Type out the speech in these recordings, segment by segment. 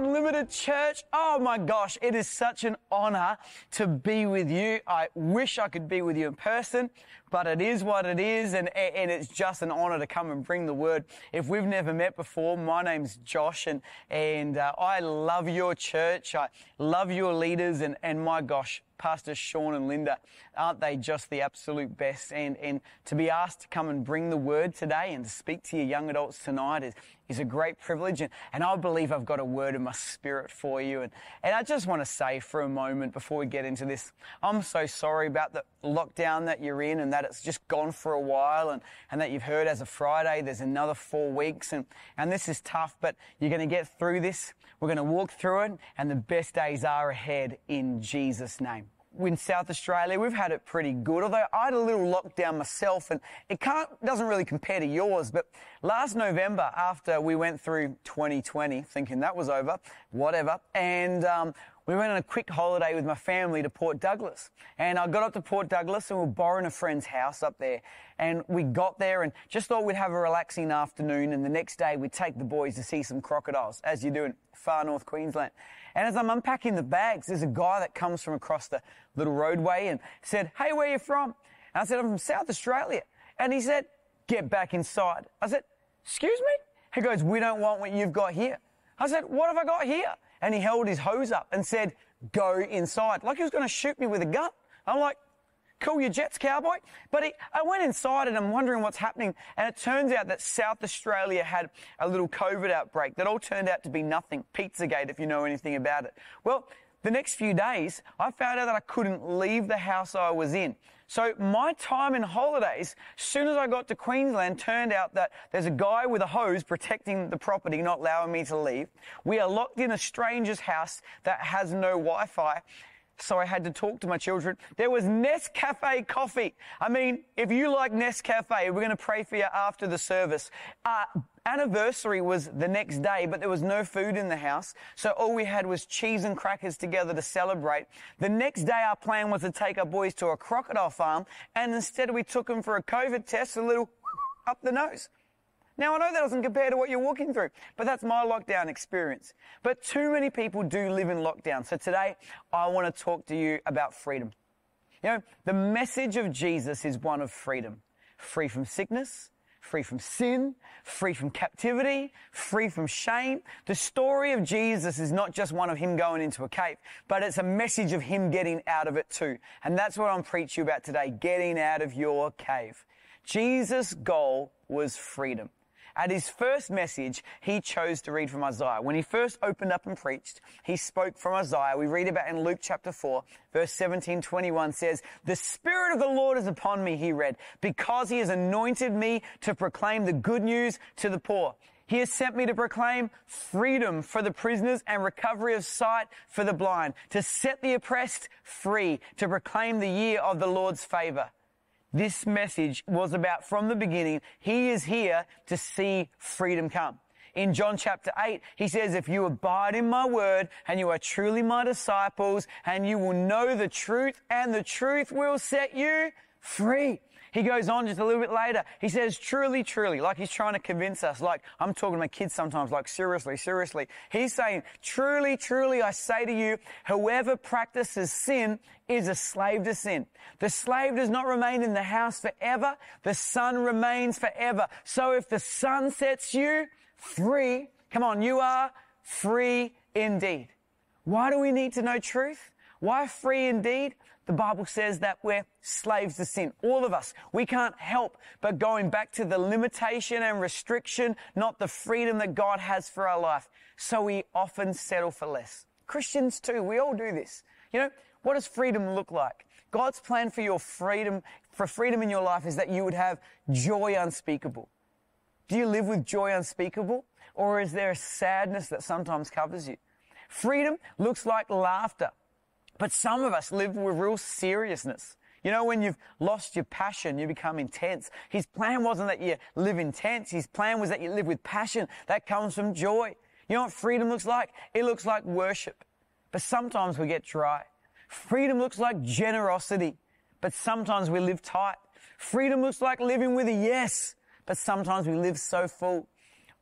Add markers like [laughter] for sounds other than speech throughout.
Unlimited Church. Oh my gosh, it is such an honor to be with you. I wish I could be with you in person, but it is what it is, and, and it's just an honor to come and bring the word. If we've never met before, my name's Josh, and, and uh, I love your church. I love your leaders, and, and my gosh, Pastor Sean and Linda, aren't they just the absolute best? And, and to be asked to come and bring the word today and to speak to your young adults tonight is, is a great privilege. And, and I believe I've got a word in my spirit for you. And, and I just want to say for a moment before we get into this, I'm so sorry about the lockdown that you're in and that it's just gone for a while and, and that you've heard as a Friday, there's another four weeks and, and this is tough, but you're going to get through this. We're going to walk through it and the best days are ahead in Jesus' name in South Australia, we've had it pretty good. Although I had a little lockdown myself, and it can't doesn't really compare to yours. But last November, after we went through 2020, thinking that was over, whatever, and um, we went on a quick holiday with my family to Port Douglas. And I got up to Port Douglas and we were borrowing a friend's house up there. And we got there and just thought we'd have a relaxing afternoon. And the next day we'd take the boys to see some crocodiles, as you do in far north Queensland. And as I'm unpacking the bags, there's a guy that comes from across the little roadway and said, Hey, where are you from? And I said, I'm from South Australia. And he said, Get back inside. I said, Excuse me? He goes, We don't want what you've got here. I said, What have I got here? And he held his hose up and said, Go inside. Like he was going to shoot me with a gun. I'm like, Cool your jets, cowboy. But he, I went inside and I'm wondering what's happening. And it turns out that South Australia had a little COVID outbreak that all turned out to be nothing. Pizzagate, if you know anything about it. Well, the next few days, I found out that I couldn't leave the house I was in. So my time in holidays, soon as I got to Queensland, turned out that there's a guy with a hose protecting the property, not allowing me to leave. We are locked in a stranger's house that has no Wi-Fi so I had to talk to my children. There was Nescafe coffee. I mean, if you like Nescafe, we're going to pray for you after the service. Uh, anniversary was the next day, but there was no food in the house. So all we had was cheese and crackers together to celebrate. The next day, our plan was to take our boys to a crocodile farm, and instead we took them for a COVID test, a little [laughs] up the nose. Now, I know that doesn't compare to what you're walking through, but that's my lockdown experience. But too many people do live in lockdown. So today, I want to talk to you about freedom. You know, the message of Jesus is one of freedom. Free from sickness, free from sin, free from captivity, free from shame. The story of Jesus is not just one of him going into a cave, but it's a message of him getting out of it too. And that's what I'm preaching you about today, getting out of your cave. Jesus' goal was freedom. At his first message, he chose to read from Isaiah. When he first opened up and preached, he spoke from Isaiah. We read about in Luke chapter 4, verse 17, 21 says, The Spirit of the Lord is upon me, he read, because he has anointed me to proclaim the good news to the poor. He has sent me to proclaim freedom for the prisoners and recovery of sight for the blind, to set the oppressed free, to proclaim the year of the Lord's favor. This message was about from the beginning, He is here to see freedom come. In John chapter 8, he says, if you abide in my word and you are truly my disciples and you will know the truth and the truth will set you free. He goes on just a little bit later. He says, truly, truly, like he's trying to convince us, like I'm talking to my kids sometimes, like seriously, seriously. He's saying, truly, truly, I say to you, whoever practices sin is a slave to sin. The slave does not remain in the house forever. The son remains forever. So if the son sets you free, come on, you are free indeed. Why do we need to know truth? Why free indeed? The Bible says that we're slaves to sin. All of us. We can't help but going back to the limitation and restriction, not the freedom that God has for our life. So we often settle for less. Christians too, we all do this. You know, what does freedom look like? God's plan for your freedom, for freedom in your life is that you would have joy unspeakable. Do you live with joy unspeakable? Or is there a sadness that sometimes covers you? Freedom looks like laughter. But some of us live with real seriousness. You know, when you've lost your passion, you become intense. His plan wasn't that you live intense. His plan was that you live with passion. That comes from joy. You know what freedom looks like? It looks like worship. But sometimes we get dry. Freedom looks like generosity. But sometimes we live tight. Freedom looks like living with a yes. But sometimes we live so full.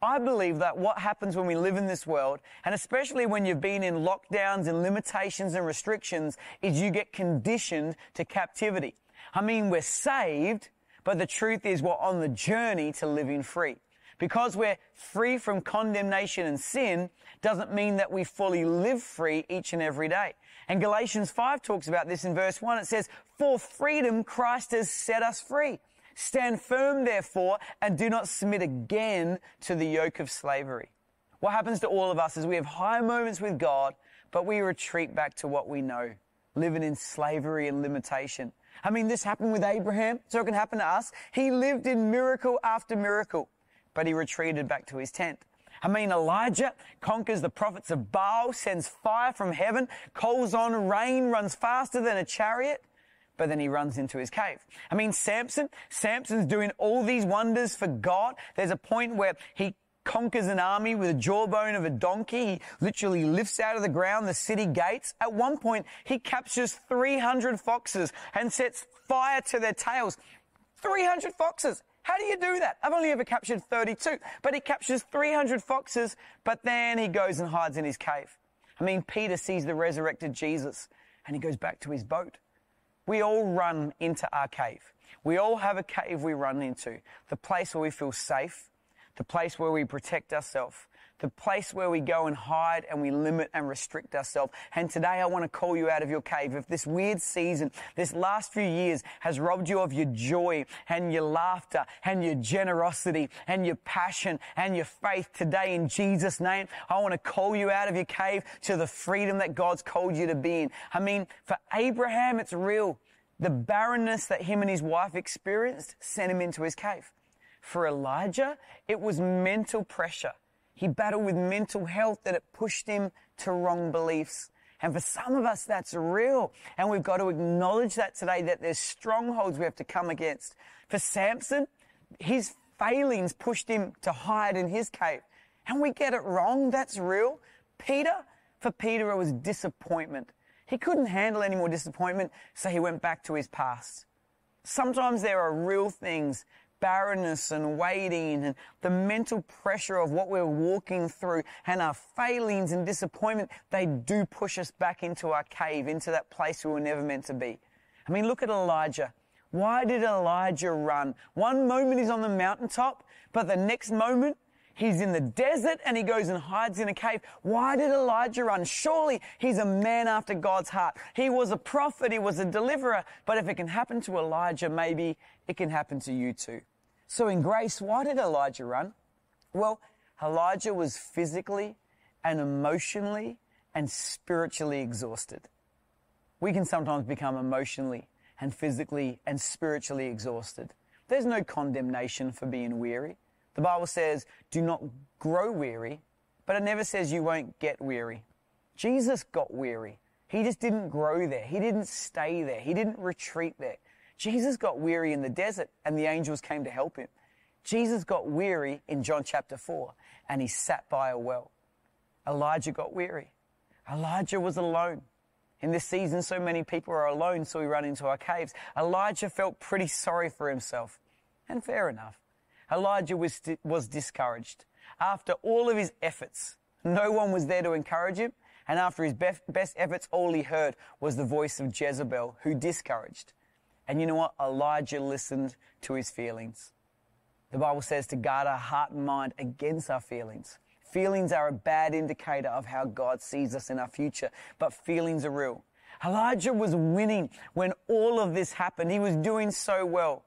I believe that what happens when we live in this world, and especially when you've been in lockdowns and limitations and restrictions, is you get conditioned to captivity. I mean, we're saved, but the truth is we're on the journey to living free. Because we're free from condemnation and sin doesn't mean that we fully live free each and every day. And Galatians 5 talks about this in verse 1. It says, For freedom Christ has set us free. Stand firm, therefore, and do not submit again to the yoke of slavery. What happens to all of us is we have high moments with God, but we retreat back to what we know, living in slavery and limitation. I mean, this happened with Abraham, so it can happen to us. He lived in miracle after miracle, but he retreated back to his tent. I mean, Elijah conquers the prophets of Baal, sends fire from heaven, calls on rain, runs faster than a chariot but then he runs into his cave. I mean, Samson, Samson's doing all these wonders for God. There's a point where he conquers an army with a jawbone of a donkey. He literally lifts out of the ground the city gates. At one point, he captures 300 foxes and sets fire to their tails. 300 foxes. How do you do that? I've only ever captured 32, but he captures 300 foxes, but then he goes and hides in his cave. I mean, Peter sees the resurrected Jesus and he goes back to his boat. We all run into our cave. We all have a cave we run into. The place where we feel safe, the place where we protect ourselves, the place where we go and hide and we limit and restrict ourselves. And today I want to call you out of your cave. If this weird season, this last few years has robbed you of your joy and your laughter and your generosity and your passion and your faith today in Jesus name, I want to call you out of your cave to the freedom that God's called you to be in. I mean, for Abraham, it's real. The barrenness that him and his wife experienced sent him into his cave. For Elijah, it was mental pressure. He battled with mental health that it pushed him to wrong beliefs. And for some of us, that's real. And we've got to acknowledge that today, that there's strongholds we have to come against. For Samson, his failings pushed him to hide in his cave. And we get it wrong. That's real. Peter, for Peter, it was disappointment. He couldn't handle any more disappointment, so he went back to his past. Sometimes there are real things barrenness and waiting and the mental pressure of what we're walking through and our failings and disappointment, they do push us back into our cave, into that place we were never meant to be. I mean, look at Elijah. Why did Elijah run? One moment he's on the mountaintop, but the next moment he's in the desert and he goes and hides in a cave. Why did Elijah run? Surely he's a man after God's heart. He was a prophet, he was a deliverer, but if it can happen to Elijah, maybe it can happen to you too. So in grace, why did Elijah run? Well, Elijah was physically and emotionally and spiritually exhausted. We can sometimes become emotionally and physically and spiritually exhausted. There's no condemnation for being weary. The Bible says, do not grow weary, but it never says you won't get weary. Jesus got weary. He just didn't grow there. He didn't stay there. He didn't retreat there. Jesus got weary in the desert and the angels came to help him. Jesus got weary in John chapter 4 and he sat by a well. Elijah got weary. Elijah was alone. In this season, so many people are alone, so we run into our caves. Elijah felt pretty sorry for himself. And fair enough. Elijah was, was discouraged. After all of his efforts, no one was there to encourage him. And after his best, best efforts, all he heard was the voice of Jezebel, who discouraged. And you know what? Elijah listened to his feelings. The Bible says to guard our heart and mind against our feelings. Feelings are a bad indicator of how God sees us in our future, but feelings are real. Elijah was winning when all of this happened. He was doing so well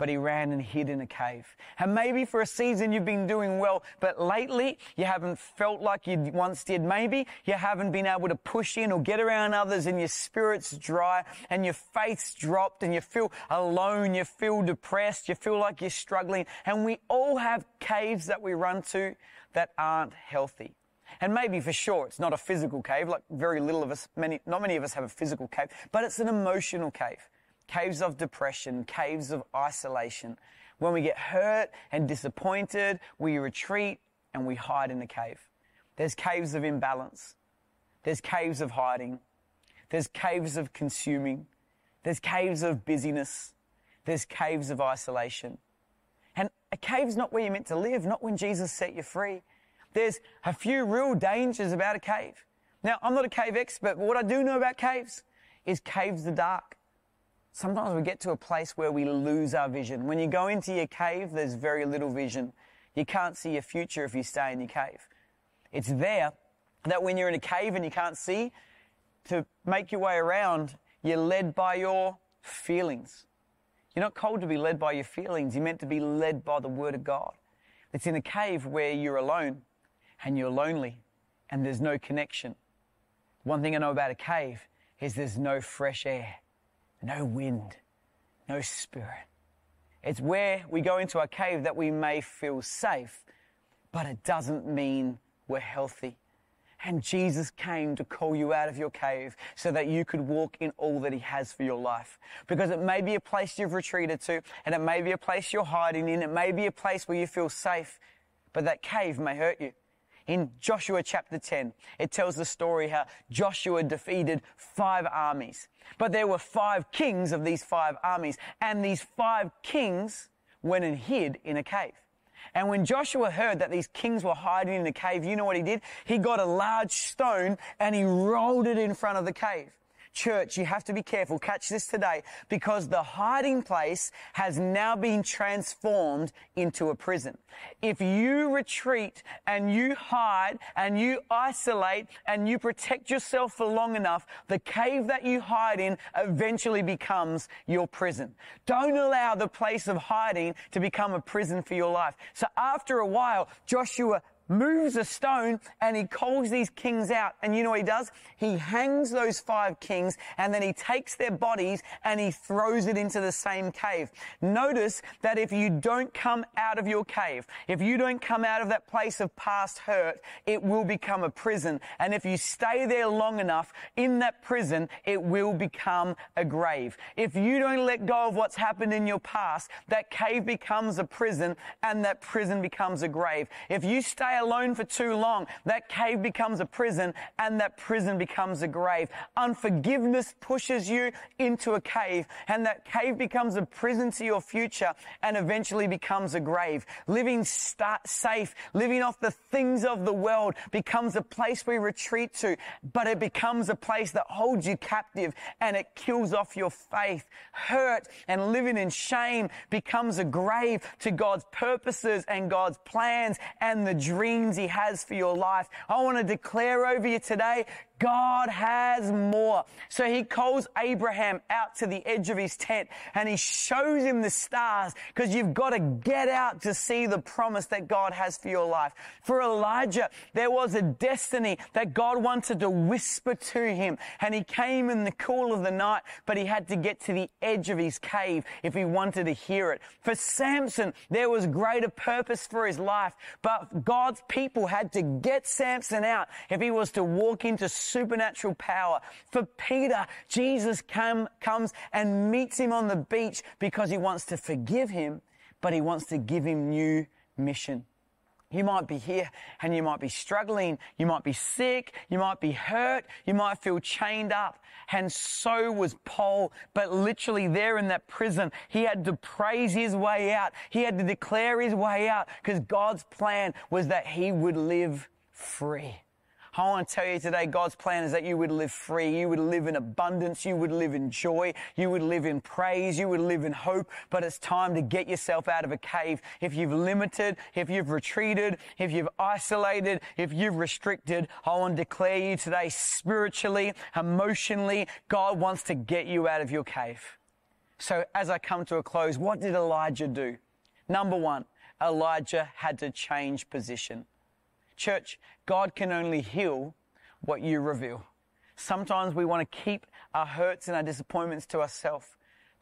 but he ran and hid in a cave. And maybe for a season you've been doing well, but lately you haven't felt like you once did. Maybe you haven't been able to push in or get around others and your spirit's dry and your faith's dropped and you feel alone, you feel depressed, you feel like you're struggling. And we all have caves that we run to that aren't healthy. And maybe for sure it's not a physical cave, like very little of us, many, not many of us have a physical cave, but it's an emotional cave caves of depression, caves of isolation. When we get hurt and disappointed, we retreat and we hide in the cave. There's caves of imbalance. There's caves of hiding. There's caves of consuming. There's caves of busyness. There's caves of isolation. And a cave's not where you're meant to live, not when Jesus set you free. There's a few real dangers about a cave. Now, I'm not a cave expert, but what I do know about caves is caves are dark. Sometimes we get to a place where we lose our vision. When you go into your cave, there's very little vision. You can't see your future if you stay in your cave. It's there that when you're in a cave and you can't see, to make your way around, you're led by your feelings. You're not called to be led by your feelings. You're meant to be led by the Word of God. It's in a cave where you're alone and you're lonely and there's no connection. One thing I know about a cave is there's no fresh air, no wind, no spirit. It's where we go into a cave that we may feel safe, but it doesn't mean we're healthy. And Jesus came to call you out of your cave so that you could walk in all that He has for your life. Because it may be a place you've retreated to, and it may be a place you're hiding in, it may be a place where you feel safe, but that cave may hurt you. In Joshua chapter 10, it tells the story how Joshua defeated five armies. But there were five kings of these five armies, and these five kings went and hid in a cave. And when Joshua heard that these kings were hiding in a cave, you know what he did? He got a large stone and he rolled it in front of the cave. Church, you have to be careful. Catch this today because the hiding place has now been transformed into a prison. If you retreat and you hide and you isolate and you protect yourself for long enough, the cave that you hide in eventually becomes your prison. Don't allow the place of hiding to become a prison for your life. So after a while, Joshua moves a stone and he calls these kings out. And you know what he does? He hangs those five kings and then he takes their bodies and he throws it into the same cave. Notice that if you don't come out of your cave, if you don't come out of that place of past hurt, it will become a prison. And if you stay there long enough in that prison, it will become a grave. If you don't let go of what's happened in your past, that cave becomes a prison and that prison becomes a grave. If you stay alone for too long, that cave becomes a prison and that prison becomes a grave. Unforgiveness pushes you into a cave and that cave becomes a prison to your future and eventually becomes a grave. Living start safe, living off the things of the world becomes a place we retreat to, but it becomes a place that holds you captive and it kills off your faith. Hurt and living in shame becomes a grave to God's purposes and God's plans and the dreams dreams He has for your life. I want to declare over you today, God has more. So he calls Abraham out to the edge of his tent and he shows him the stars because you've got to get out to see the promise that God has for your life. For Elijah, there was a destiny that God wanted to whisper to him and he came in the cool of the night, but he had to get to the edge of his cave if he wanted to hear it. For Samson, there was greater purpose for his life, but God's people had to get Samson out if he was to walk into supernatural power. For Peter, Jesus come, comes and meets him on the beach because he wants to forgive him, but he wants to give him new mission. You might be here and you might be struggling. You might be sick. You might be hurt. You might feel chained up. And so was Paul. But literally there in that prison, he had to praise his way out. He had to declare his way out because God's plan was that he would live free. I want to tell you today, God's plan is that you would live free. You would live in abundance. You would live in joy. You would live in praise. You would live in hope. But it's time to get yourself out of a cave. If you've limited, if you've retreated, if you've isolated, if you've restricted, I want to declare you today spiritually, emotionally, God wants to get you out of your cave. So as I come to a close, what did Elijah do? Number one, Elijah had to change position. Church, God can only heal what you reveal. Sometimes we want to keep our hurts and our disappointments to ourselves,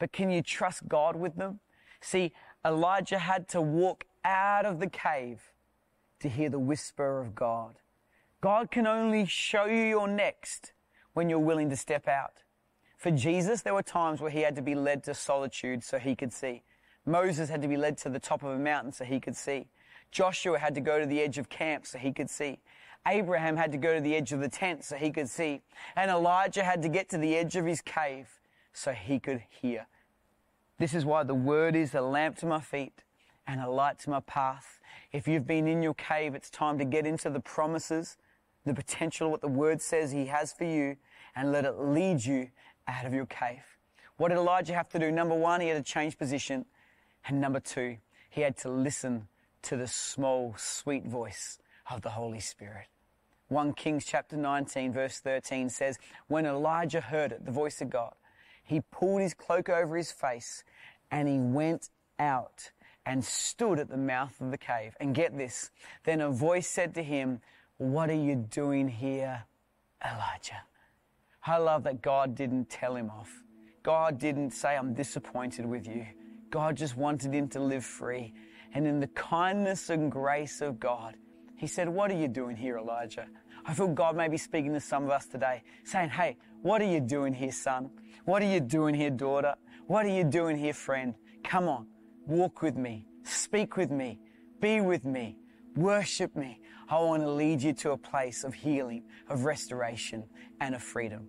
but can you trust God with them? See, Elijah had to walk out of the cave to hear the whisper of God. God can only show you your next when you're willing to step out. For Jesus, there were times where he had to be led to solitude so he could see. Moses had to be led to the top of a mountain so he could see. Joshua had to go to the edge of camp so he could see. Abraham had to go to the edge of the tent so he could see. And Elijah had to get to the edge of his cave so he could hear. This is why the word is a lamp to my feet and a light to my path. If you've been in your cave, it's time to get into the promises, the potential, what the word says he has for you, and let it lead you out of your cave. What did Elijah have to do? Number one, he had to change position. And number two, he had to listen to the small, sweet voice of the Holy Spirit. 1 Kings chapter 19 verse 13 says, When Elijah heard it, the voice of God, he pulled his cloak over his face and he went out and stood at the mouth of the cave. And get this, then a voice said to him, What are you doing here, Elijah? I love that God didn't tell him off. God didn't say, I'm disappointed with you. God just wanted him to live free. And in the kindness and grace of God, he said, What are you doing here, Elijah? I feel God may be speaking to some of us today, saying, Hey, what are you doing here, son? What are you doing here, daughter? What are you doing here, friend? Come on, walk with me, speak with me, be with me, worship me. I want to lead you to a place of healing, of restoration, and of freedom.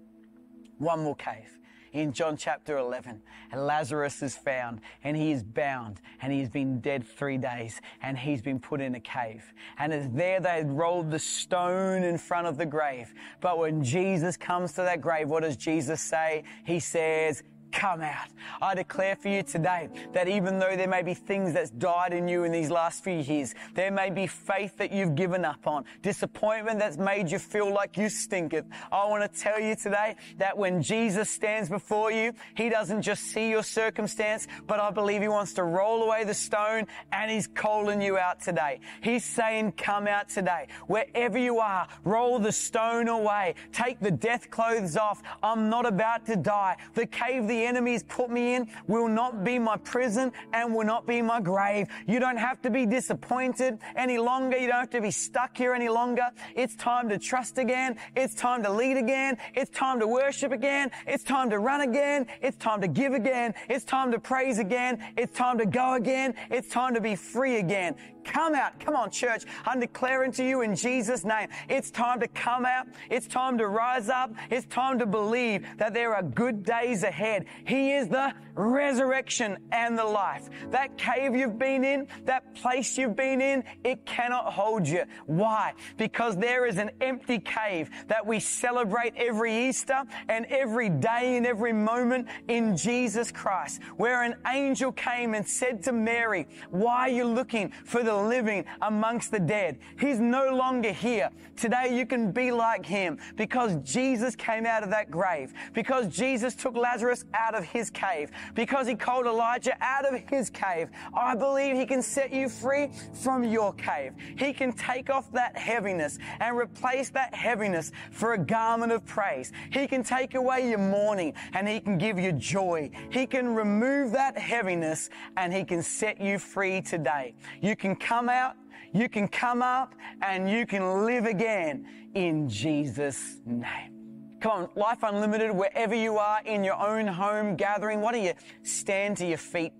One more cave in John chapter 11. And Lazarus is found and he is bound and he's been dead three days and he's been put in a cave. And it's there they rolled the stone in front of the grave. But when Jesus comes to that grave, what does Jesus say? He says, come out. I declare for you today that even though there may be things that's died in you in these last few years, there may be faith that you've given up on, disappointment that's made you feel like you stinketh. I want to tell you today that when Jesus stands before you, He doesn't just see your circumstance, but I believe He wants to roll away the stone and He's calling you out today. He's saying, come out today. Wherever you are, roll the stone away. Take the death clothes off. I'm not about to die. The cave the enemies put me in will not be my prison and will not be my grave. You don't have to be disappointed any longer. You don't have to be stuck here any longer. It's time to trust again. It's time to lead again. It's time to worship again. It's time to run again. It's time to give again. It's time to praise again. It's time to go again. It's time to be free again. Come out. Come on, church. I'm declaring to you in Jesus' name. It's time to come out. It's time to rise up. It's time to believe that there are good days ahead. He is the resurrection and the life. That cave you've been in, that place you've been in, it cannot hold you. Why? Because there is an empty cave that we celebrate every Easter and every day and every moment in Jesus Christ, where an angel came and said to Mary, why are you looking for the living amongst the dead? He's no longer here. Today you can be like him because Jesus came out of that grave, because Jesus took Lazarus out of his cave, because he called Elijah out of his cave. I believe he can set you free from your cave. He can take off that heaviness and replace that heaviness for a garment of praise. He can take away your mourning and he can give you joy. He can remove that heaviness and he can set you free today. You can come out you can come up and you can live again in Jesus' name. Come on, Life Unlimited, wherever you are in your own home gathering, why don't you stand to your feet?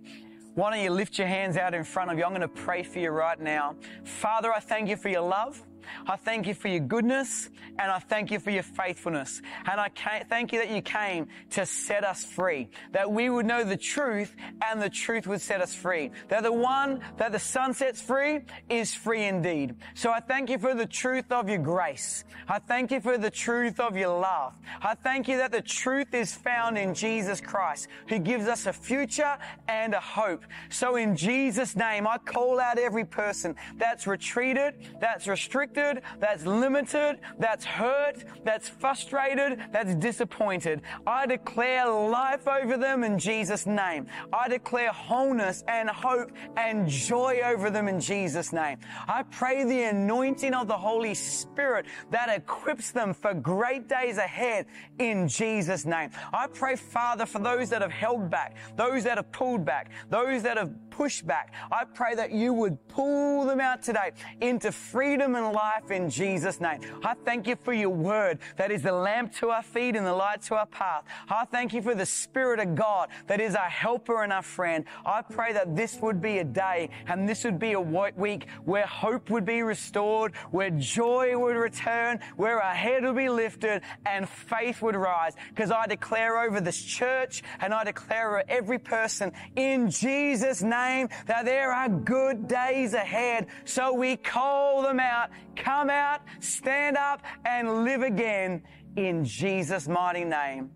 Why don't you lift your hands out in front of you? I'm going to pray for you right now. Father, I thank you for your love. I thank you for your goodness and I thank you for your faithfulness. And I thank you that you came to set us free, that we would know the truth and the truth would set us free. That the one that the son sets free is free indeed. So I thank you for the truth of your grace. I thank you for the truth of your love. I thank you that the truth is found in Jesus Christ, who gives us a future and a hope. So in Jesus' name, I call out every person that's retreated, that's restricted, restricted, that's limited, that's hurt, that's frustrated, that's disappointed. I declare life over them in Jesus' name. I declare wholeness and hope and joy over them in Jesus' name. I pray the anointing of the Holy Spirit that equips them for great days ahead in Jesus' name. I pray, Father, for those that have held back, those that have pulled back, those that have pushed back. I pray that you would pull them out today into freedom and life in Jesus' name. I thank you for your word that is the lamp to our feet and the light to our path. I thank you for the Spirit of God that is our helper and our friend. I pray that this would be a day and this would be a white week where hope would be restored, where joy would return, where our head would be lifted and faith would rise. Because I declare over this church and I declare over every person in Jesus' name that there are good days ahead. So we call them out, come out, stand up and live again in Jesus' mighty name.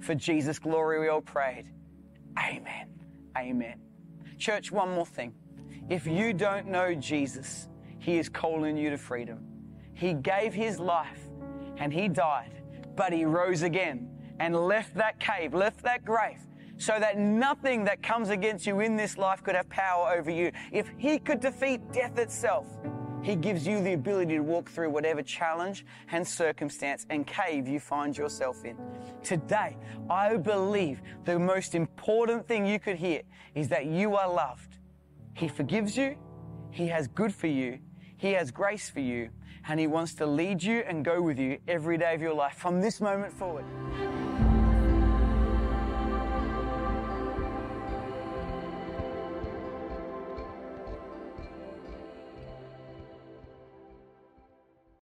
For Jesus' glory we all prayed. Amen. Amen. Church, one more thing. If you don't know Jesus, He is calling you to freedom. He gave His life and He died, but He rose again and left that cave, left that grave, so that nothing that comes against you in this life could have power over you. If He could defeat death itself, He gives you the ability to walk through whatever challenge and circumstance and cave you find yourself in. Today, I believe the most important thing you could hear is that you are loved. He forgives you. He has good for you. He has grace for you. And He wants to lead you and go with you every day of your life from this moment forward.